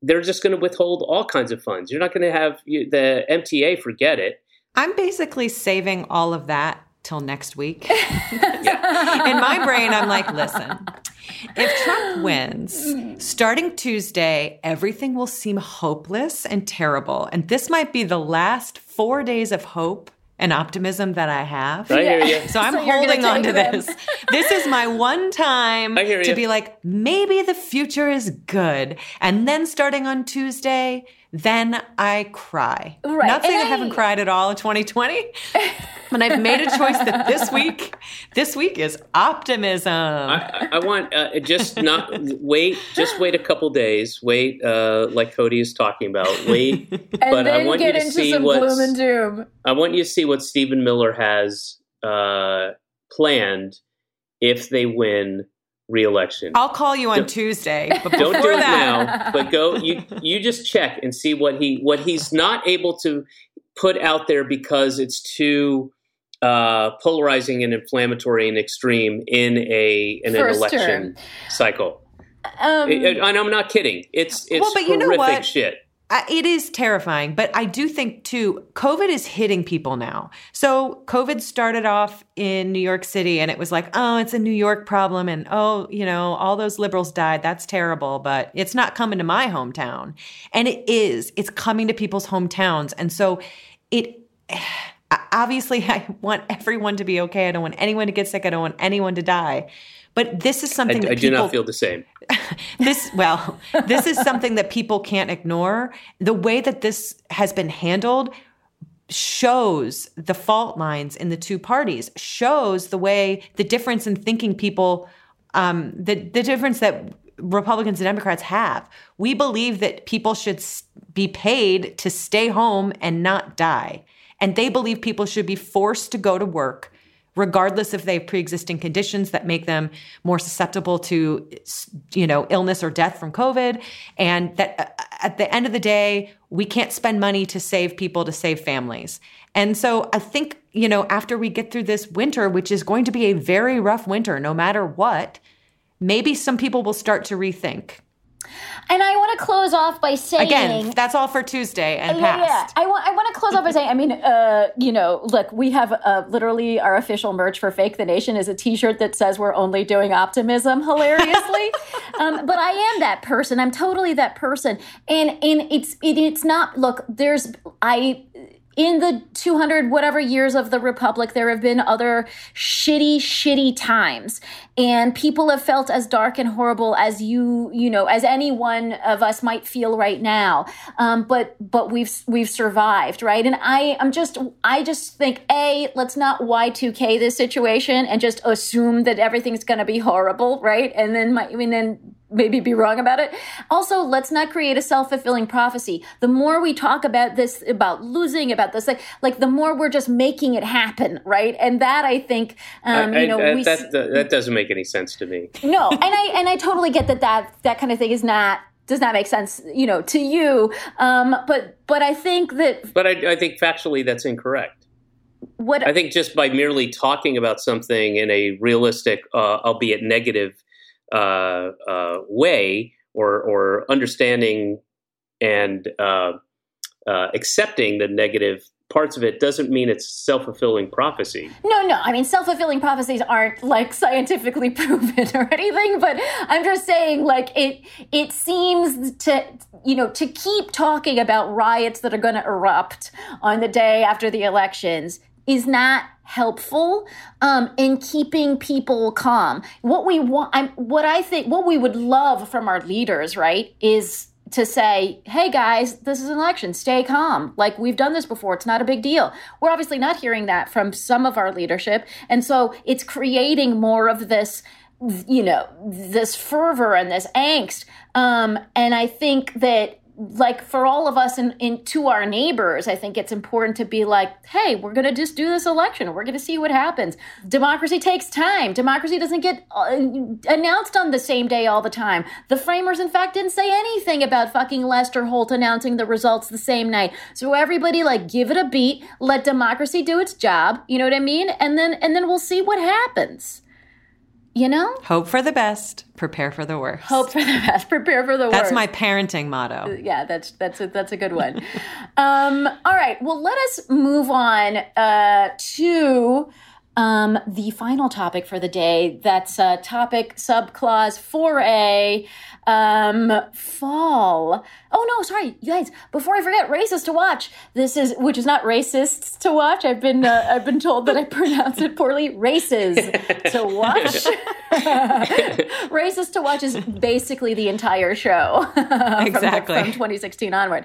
they're just going to withhold all kinds of funds. You're not going to have you, the MTA. Forget it. I'm basically saving all of that till next week. In my brain, I'm like, listen, if Trump wins, starting Tuesday, everything will seem hopeless and terrible. And this might be the last four days of hope and optimism that I have. I hear you. So I'm So holding on to them. this. This is my one time to be like, maybe the future is good. And then starting on Tuesday, then I cry. Right, Not saying and I haven't cried at all in 2020, but I've made a choice that this week, this week is optimism. I, I want uh, just not wait. Just wait a couple days. Wait, uh, like Cody is talking about. Wait, and but then I want get you to see what gloom and doom. I want you to see what Stephen Miller has uh, planned if they win re-election. I'll call you on Don't- Tuesday, but Don't do it that, now, but go. You you just check and see what he what he's not able to put out there because it's too uh, polarizing and inflammatory and extreme in a in an First election term. cycle. Um, and I'm not kidding. It's it's Well, but you know horrific what? shit. It is terrifying, but I do think too, COVID is hitting people now. So COVID started off in New York City and it was like, oh, it's a New York problem. And oh, you know, all those liberals died. That's terrible, but it's not coming to my hometown. And it is, it's coming to people's hometowns. And so it, obviously, I want everyone to be okay. I don't want anyone to get sick. I don't want anyone to die. But this is I, something that I do not feel the same. this well this is something that people can't ignore. The way that this has been handled shows the fault lines in the two parties shows the way the difference in thinking people um, the, the difference that republicans and democrats have. We believe that people should be paid to stay home and not die. And they believe people should be forced to go to work regardless if they have pre-existing conditions that make them more susceptible to you know illness or death from covid. And that uh, at the end of the day we can't spend money to save people to save families. And so i think you know after we get through this winter which is going to be a very rough winter no matter what maybe some people will start to rethink and I want to close off by saying again that's all for tuesday and yeah, yeah. past I want I want to close off by saying, I mean, uh, you know, look, we have uh, literally our official merch for Fake the Nation is a T-shirt that says we're only doing optimism, hilariously. um, but I am that person. I'm totally that person, and and it's it, it's not. Look, there's I in the 200 whatever years of the republic there have been other shitty shitty times. And people have felt as dark and horrible as you you know as any one of us might feel right now. Um, but but we've we've survived right? And i i'm just i just think a let's not y2k this situation and just assume that everything's going to be horrible right? And then my, I mean then maybe be wrong about it. Also, let's not create a self-fulfilling prophecy. The more we talk about this, about losing, about this, like, like the more we're just making it happen, right? And that I think, um, I- you know, I- we that, that that doesn't make any sense to me. no, and I and I totally get that that that kind of thing is not does not make sense, you know, to you. Um, but but I think that But I, I think factually that's incorrect. what I think just by merely talking about something in a realistic, uh, albeit negative, uh, uh, way, or or understanding and uh, uh, accepting the negative parts of it, doesn't mean it's self fulfilling prophecy. No, no. I mean, self fulfilling prophecies aren't like scientifically proven or anything, but I'm just saying, like it. It seems to you know to keep talking about riots that are going to erupt on the day after the elections is not helpful um, in keeping people calm. What we want, I'm, what I think, what we would love from our leaders, right, is to say, hey guys, this is an election, stay calm. Like we've done this before, it's not a big deal. We're obviously not hearing that from some of our leadership. And so it's creating more of this, you know, this fervor and this angst. Um, and I think that like for all of us in, in to our neighbors, I think it's important to be like, hey, we're going to just do this election. We're going to see what happens. Democracy takes time. Democracy doesn't get uh, announced on the same day all the time. The framers, in fact, didn't say anything about fucking Lester Holt announcing the results the same night. So everybody like give it a beat, let democracy do its job. You know what I mean? And then and then we'll see what happens. You know, hope for the best prepare for the worst. Hope for the best, prepare for the worst. that's my parenting motto. Yeah that's that's a, that's a good one. Um all right well let us move on uh to um the final topic for the day. That's uh topic subclause 4a um fall oh no sorry you guys before i forget racist to watch this is which is not racists to watch i've been uh, i've been told that i pronounce it poorly races to watch racist to watch is basically the entire show from- Exactly. from 2016 onward.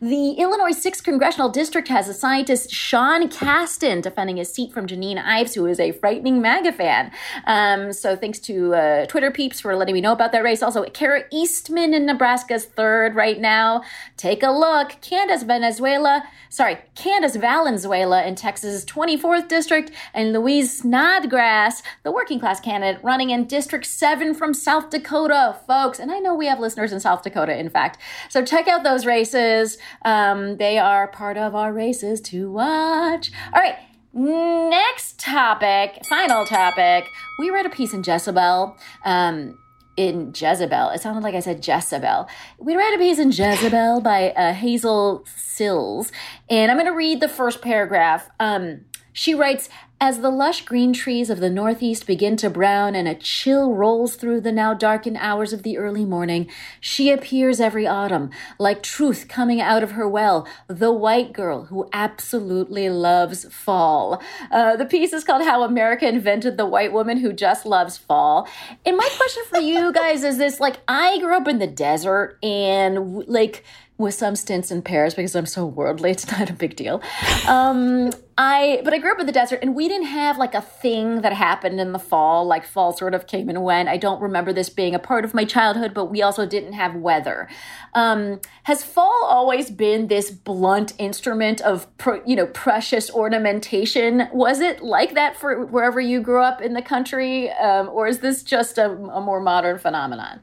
The Illinois 6th Congressional District has a scientist, Sean Casten, defending his seat from Janine Ives, who is a frightening MAGA fan. Um, so thanks to uh, Twitter peeps for letting me know about that race. Also, Kara Eastman in Nebraska's third right now. Take a look. Candace Venezuela, sorry, Candace Valenzuela in Texas's 24th district, and Louise Snodgrass, the working class candidate, running in District 7 from South Dakota, folks. And I know we have listeners in South Dakota, in fact. So check out those races. Um, they are part of our races to watch. All right. Next topic, final topic. We read a piece in Jezebel. Um, in Jezebel. It sounded like I said Jezebel. We read a Bees in Jezebel by uh, Hazel Cills, And I'm going to read the first paragraph. Um, she writes, as the lush green trees of the Northeast begin to brown and a chill rolls through the now darkened hours of the early morning, she appears every autumn, like truth coming out of her well, the white girl who absolutely loves fall. Uh, the piece is called How America Invented the White Woman Who Just Loves Fall. And my question for you guys is this like, I grew up in the desert and like, with some stints in Paris because I'm so worldly. It's not a big deal. Um, I but I grew up in the desert, and we didn't have like a thing that happened in the fall. Like fall sort of came and went. I don't remember this being a part of my childhood, but we also didn't have weather. Um, has fall always been this blunt instrument of you know precious ornamentation? Was it like that for wherever you grew up in the country, um, or is this just a, a more modern phenomenon?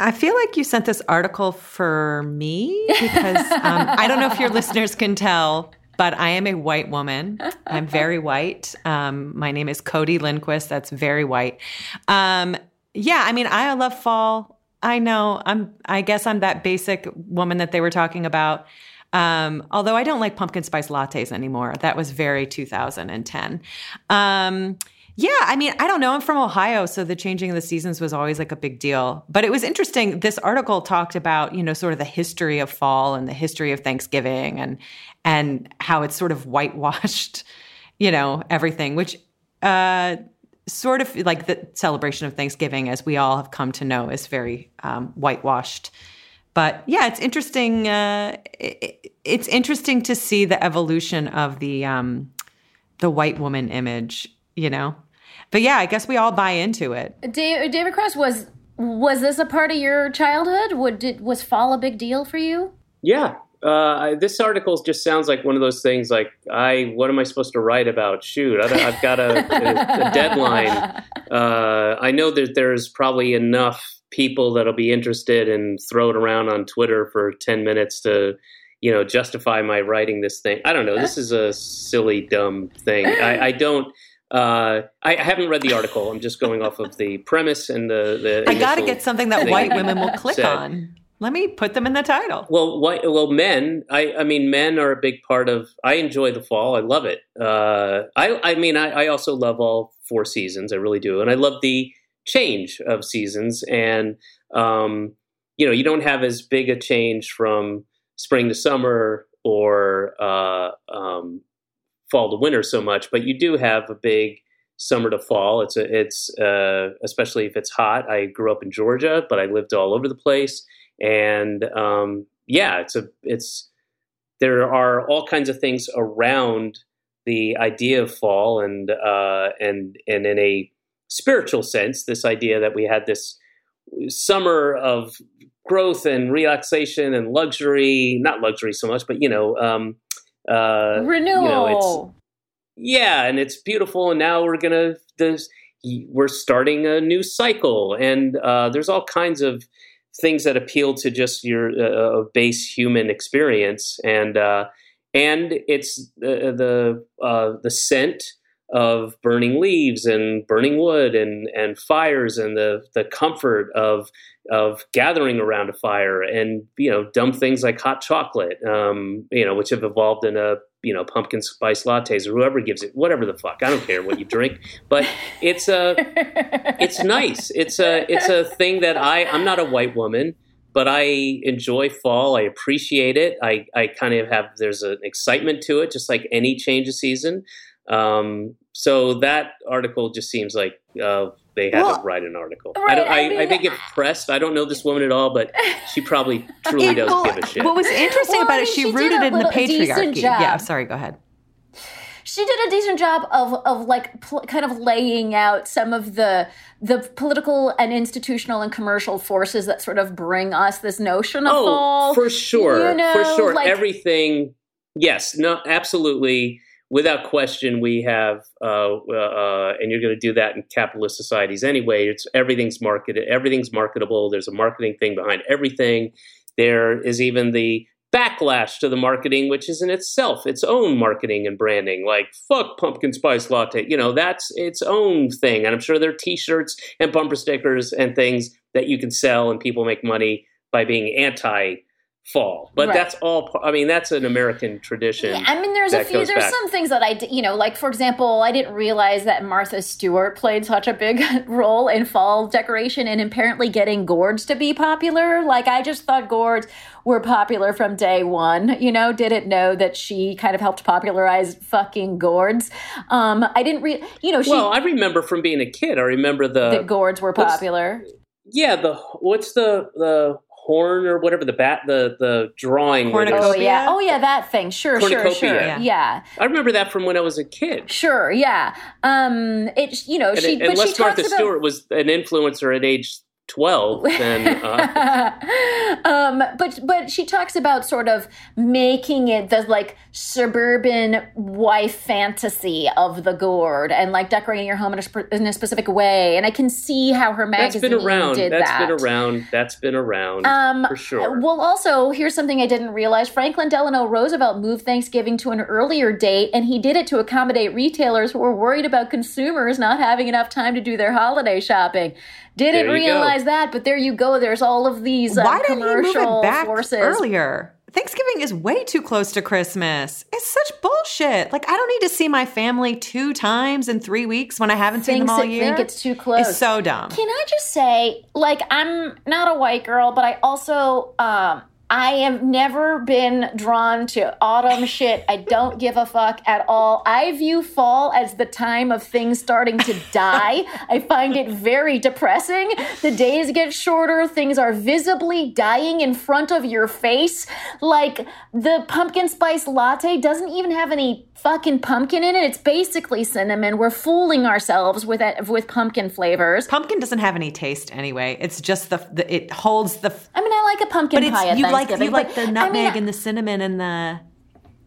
I feel like you sent this article for me because um, I don't know if your listeners can tell, but I am a white woman. I'm very white. Um, my name is Cody Lindquist. That's very white. Um, yeah, I mean, I love fall. I know. I'm. I guess I'm that basic woman that they were talking about. Um, although I don't like pumpkin spice lattes anymore. That was very 2010. Um, yeah, I mean, I don't know. I'm from Ohio, so the changing of the seasons was always like a big deal. But it was interesting. This article talked about, you know, sort of the history of fall and the history of Thanksgiving and and how it's sort of whitewashed, you know, everything, which uh sort of like the celebration of Thanksgiving, as we all have come to know, is very um, whitewashed. But yeah, it's interesting. Uh, it, it's interesting to see the evolution of the um, the white woman image. You know, but yeah, I guess we all buy into it. David, David Cross was was this a part of your childhood? Would did, was fall a big deal for you? Yeah, uh, this article just sounds like one of those things. Like, I what am I supposed to write about? Shoot, I, have got a, a, a deadline. Uh, I know that there's probably enough people that'll be interested and throw it around on Twitter for ten minutes to, you know, justify my writing this thing. I don't know. This is a silly, dumb thing. I, I don't. Uh, I, I, haven't read the article. I'm just going off of the premise and the. the I got to get something that white women will click said. on. Let me put them in the title. Well, white, well, men. I, I mean, men are a big part of. I enjoy the fall. I love it. Uh, I, I mean, I, I also love all four seasons. I really do, and I love the change of seasons. And um, you know, you don't have as big a change from spring to summer or uh, um, fall to winter so much, but you do have a big summer to fall. It's a, it's uh, especially if it's hot. I grew up in Georgia, but I lived all over the place, and um, yeah, it's a it's there are all kinds of things around the idea of fall, and uh, and and in a spiritual sense, this idea that we had this summer of growth and relaxation and luxury, not luxury so much, but you know. Um, uh, renewal. You know, yeah, and it's beautiful. And now we're gonna this, we're starting a new cycle, and uh, there's all kinds of things that appeal to just your uh, uh base human experience, and uh, and it's the the, uh, the scent of burning leaves and burning wood and and fires and the the comfort of of gathering around a fire and you know dumb things like hot chocolate um, you know which have evolved in a you know pumpkin spice lattes or whoever gives it whatever the fuck. I don't care what you drink but it's a it's nice. It's a it's a thing that I I'm not a white woman but I enjoy fall. I appreciate it. I I kind of have there's an excitement to it just like any change of season um, so that article just seems like uh, they had well, to write an article. Right, I, I, I, mean, I, think if pressed, I don't know this woman at all, but she probably truly does well, give a shit. What was interesting well, about it, she, she rooted in the patriarchy. Yeah, sorry, go ahead. She did a decent job of of like pl- kind of laying out some of the the political and institutional and commercial forces that sort of bring us this notion of oh, fall. for sure, you know, for sure, like, everything. Yes, no, absolutely without question, we have, uh, uh, and you're going to do that in capitalist societies anyway. It's everything's marketed, everything's marketable. There's a marketing thing behind everything. There is even the backlash to the marketing, which is in itself its own marketing and branding. Like fuck pumpkin spice latte, you know, that's its own thing. And I'm sure there are T-shirts and bumper stickers and things that you can sell, and people make money by being anti fall. But Right. that's all. I mean, that's an American tradition. Yeah, I mean, there's a few. There's back. some things that I, d- you know, like for example, I didn't realize that Martha Stewart played such a big role in fall decoration and apparently getting gourds to be popular. Like I just thought gourds were popular from day one. You know, didn't know that she kind of helped popularize fucking gourds. Um, I didn't re, you know, she Well, I remember from being a kid. I remember the the gourds were popular. yeah the what's the the horn or whatever the bat the the drawing. where Oh yeah, oh yeah, that thing. Sure, sure, Cornucopia. sure. Yeah. yeah. I remember that from when I was a kid. Sure, yeah. Um, it you know And she it- but she unless talks Martha about Stewart was an influencer at age twelve, then uh, um, but but she talks about sort of making it the like suburban wife fantasy of the gourd and like decorating your home in a, sp- in a specific way. And I can see how her that's magazine been around. did That's that. been around. That's been around Um, for sure. Well, also, here's something I didn't realize. Franklin Delano Roosevelt moved Thanksgiving to an earlier date, and he did it to accommodate retailers who were worried about consumers not having enough time to do their holiday shopping. Didn't There go. realize that, but there you go. There's all of these um, Why didn't he move commercial it back forces. earlier? Thanksgiving is way too close to Christmas. It's such bullshit. Like I don't need to see my family two times in three weeks when I haven't seen them all it- year. think it's too close. It's so dumb. Can I just say, like, I'm not a white girl, but I also, um, I have never been drawn to autumn shit. I don't give a fuck at all. I view fall as the time of things starting to die. I find it very depressing. The days get shorter, things are visibly dying in front of your face. Like, the pumpkin spice latte doesn't even have any fucking pumpkin in it. It's basically cinnamon. We're fooling ourselves with it, with pumpkin flavors. Pumpkin doesn't have any taste anyway. It's just the, the it holds the I mean, I like a pumpkin but it's pie at you like you like the I mean, nutmeg and the cinnamon and the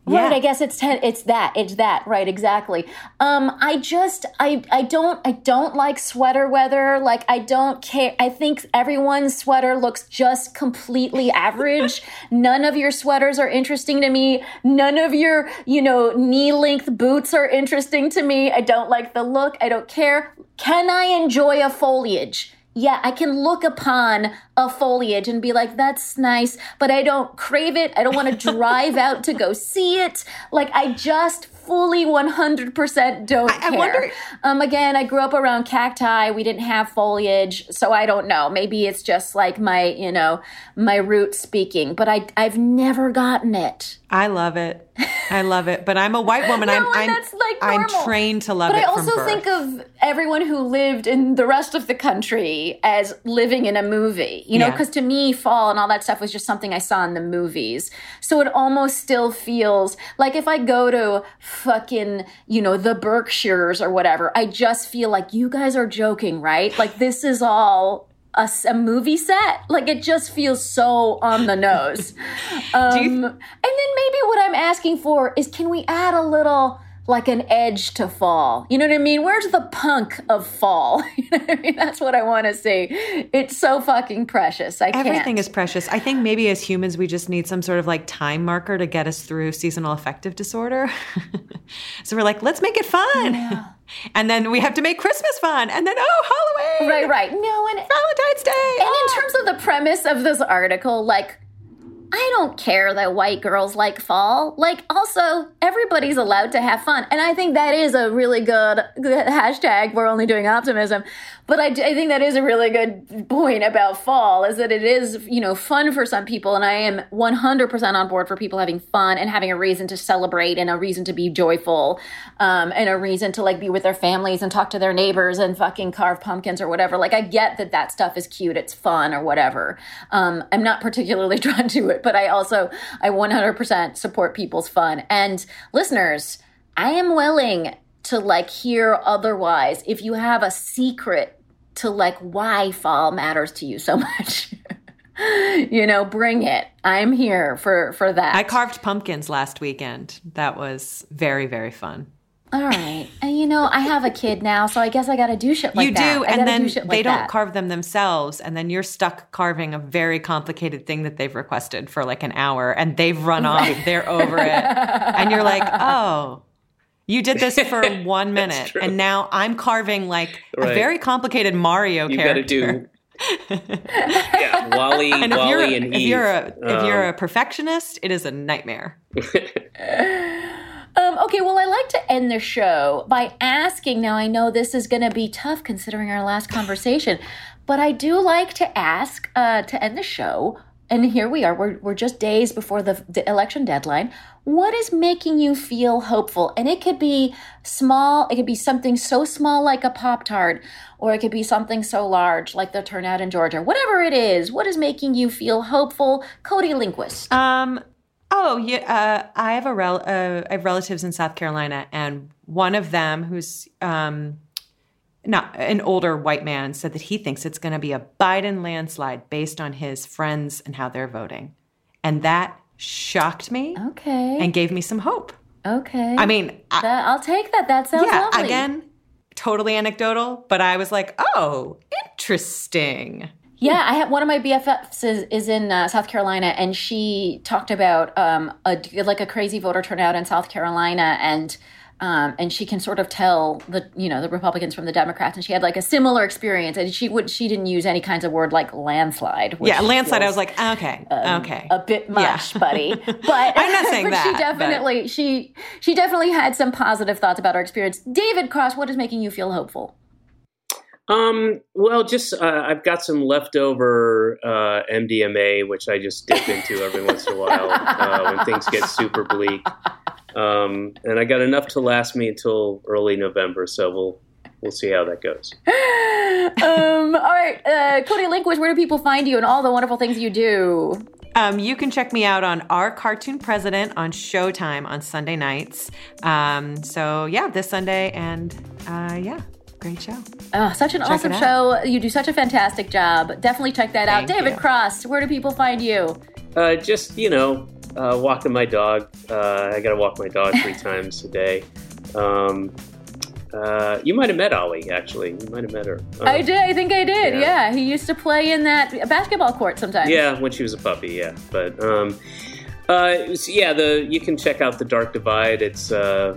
yeah. Right, I guess it's ten, it's that it's that right exactly. Um, I just I I don't I don't like sweater weather. Like I don't care. I think everyone's sweater looks just completely average. None of your sweaters are interesting to me. None of your you know knee length boots are interesting to me. I don't like the look. I don't care. Can I enjoy a foliage? Yeah, I can look upon a foliage and be like, that's nice, but I don't crave it. I don't want to drive out to go see it. Like, I just fully 100% don't I- I care. wonder- um, again, I grew up around cacti. We didn't have foliage, so I don't know. Maybe it's just like my, you know, my root speaking, but I, I've never gotten it. I love it. I love it. But I'm a white woman. I'm No, and I'm that's, like, I'm trained to love But it. I from also think of everyone who lived in the rest of the country as living in a movie, you know, Yeah. because to me, fall and all that stuff was just something I saw in the movies. So it almost still feels like if I go to fucking, you know, the Berkshires or whatever, I just feel like you guys are joking, right? Like this is all. a movie set like it just feels so on the nose um, you- and then maybe what i'm asking for is can we add a little like an edge to fall you know what i mean where's the punk of fall you know what i mean that's what i want to see it's so fucking precious i can't Everything is precious. I think maybe as humans, we just need some sort of like time marker to get us through seasonal affective disorder. so we're like, let's make it fun. And then we have to make Christmas fun. And then, oh, Halloween. right right no and Valentine's Day. And in terms of the premise of this article, like, I don't care that white girls like fall. Like, also, everybody's allowed to have fun. And I think that is a really good, hashtag. We're only doing optimism. But I, I think that is a really good point about fall is that it is, you know, fun for some people. And I am 100% on board for people having fun and having a reason to celebrate and a reason to be joyful um, and a reason to like be with their families and talk to their neighbors and fucking carve pumpkins or whatever. Like, I get that that stuff is cute. It's fun or whatever. Um, I'm not particularly drawn to it, but I also, I 100% support people's fun. And listeners, I am willing to like hear otherwise if you have a secret to like why fall matters to you so much. you know, bring it. I'm here for for that. I carved pumpkins last weekend. That was very, very fun. All right. And you know, I have a kid now, so I guess I got to do shit like that. you that. do, and then do shit they like don't that. carve them themselves, and then you're stuck carving a very complicated thing that they've requested for like an hour, and they've run off, they're over it, and you're like, oh. You did this for one minute, and now I'm carving like a very complicated Mario character. You got to do. yeah, Wally, and if Wally, you're and if Eve. you're a if you're Um, a perfectionist, it is a nightmare. Um, okay, well, I like to end the show by asking. Now, I know this is going to be tough considering our last conversation, but I do like to ask uh, to end the show. And here we are. We're, we're just days before the, the election deadline. What is making you feel hopeful? And it could be small, it could be something so small like a Pop Tart, or it could be something so large like the turnout in Georgia. Whatever it is, what is making you feel hopeful? Cody Lindquist. Um. Oh yeah. Uh, I have a rel- uh, I have relatives in South Carolina, and one of them, who's um, not an older white man, said that he thinks it's going to be a Biden landslide based on his friends and how they're voting, and that shocked me okay. and gave me some hope. okay. I mean, I, That- I'll take that. That sounds yeah. lovely. Again, totally anecdotal, but I was like, oh, interesting. Yeah, I have one of my BFFs is, is in uh, South Carolina, and she talked about um, a like a crazy voter turnout in South Carolina, and um, and she can sort of tell the you know the Republicans from the Democrats, and she had like a similar experience, and she would she didn't use any kinds of word like landslide. which Yeah, landslide. I was like, okay, okay. a bit much, buddy. But I'm not saying but that, She but- definitely she she definitely had some positive thoughts about her experience. David Cross, what is making you feel hopeful? Um, well, just uh, I've got some leftover uh, MDMA, which I just dip into every once in a while uh, when things get super bleak. Um, and I got enough to last me until early November, so we'll we'll see how that goes. um, all right, uh, Cody Lindquist, where do people find you and all the wonderful things you do? Um, you can check me out on Our Cartoon President on Showtime on Sunday nights. Um, so, yeah, this Sunday. And uh, yeah, great show. Oh, such an awesome show. You do such a fantastic job. Definitely check that out. David you. Cross, where do people find you? Uh, just you know, uh, walking my dog. Uh, I got to walk my dog three times a day. Um, uh, you might have met Ollie, actually. You might have met her. Uh, I did. I think I did. Yeah. Yeah. he used to play in that basketball court sometimes. Yeah, when she was a puppy, yeah. But um, uh, was- yeah, the you can check out the Dark Divide. It's uh,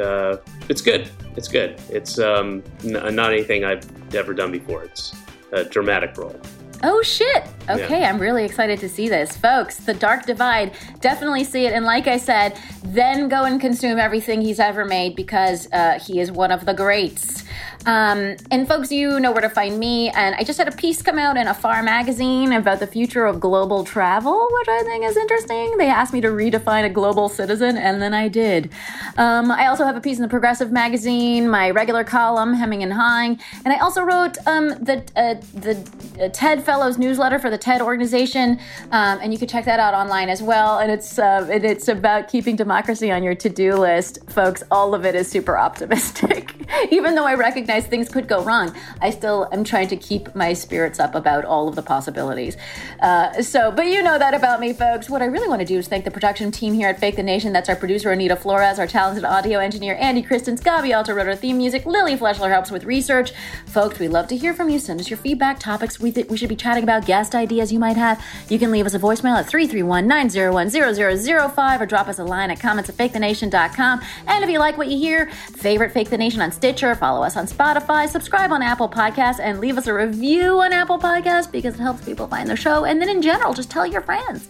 uh, it's good. It's good. It's um, n- not anything I've ever done before. It's a dramatic role. Oh shit. Okay, I'm really excited to see this. Folks, The Dark Divide, definitely see it. And like I said, then go and consume everything he's ever made because uh, he is one of the greats. Um, and folks, you know where to find me. And I just had a piece come out in AFAR magazine about the future of global travel, which I think is interesting. They asked me to redefine a global citizen, and then I did. Um, I also have a piece in the Progressive magazine, my regular column, Hemming and Hawing, and I also wrote um, the uh, the uh, TED Fellows newsletter for the TED organization, um, and you can check that out online as well. And it's uh, and it's about keeping democracy on your to do list, folks. All of it is super optimistic, even though I recognize things could go wrong. I still am trying to keep my spirits up about all of the possibilities. Uh, so, but you know that about me, folks. What I really want to do is thank the production team here at Fake the Nation. That's our producer Anita Flores, our talented audio engineer Andy Christens, Gabi Alter wrote our theme music, Lily Fleshler helps with research. Folks, we love to hear from you. Send us your feedback, topics we think we should be chatting about, guest ideas you might have. You can leave us a voicemail at 331-901-0005 or drop us a line at comments at fakethenation.com. And if you like what you hear, favorite Fake the Nation on Stitcher, follow us on Spotify, subscribe on Apple Podcasts, and leave us a review on Apple Podcasts because it helps people find the show. And then in general, just tell your friends.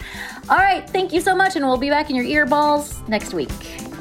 All right, thank you so much, and we'll be back in your earballs next week.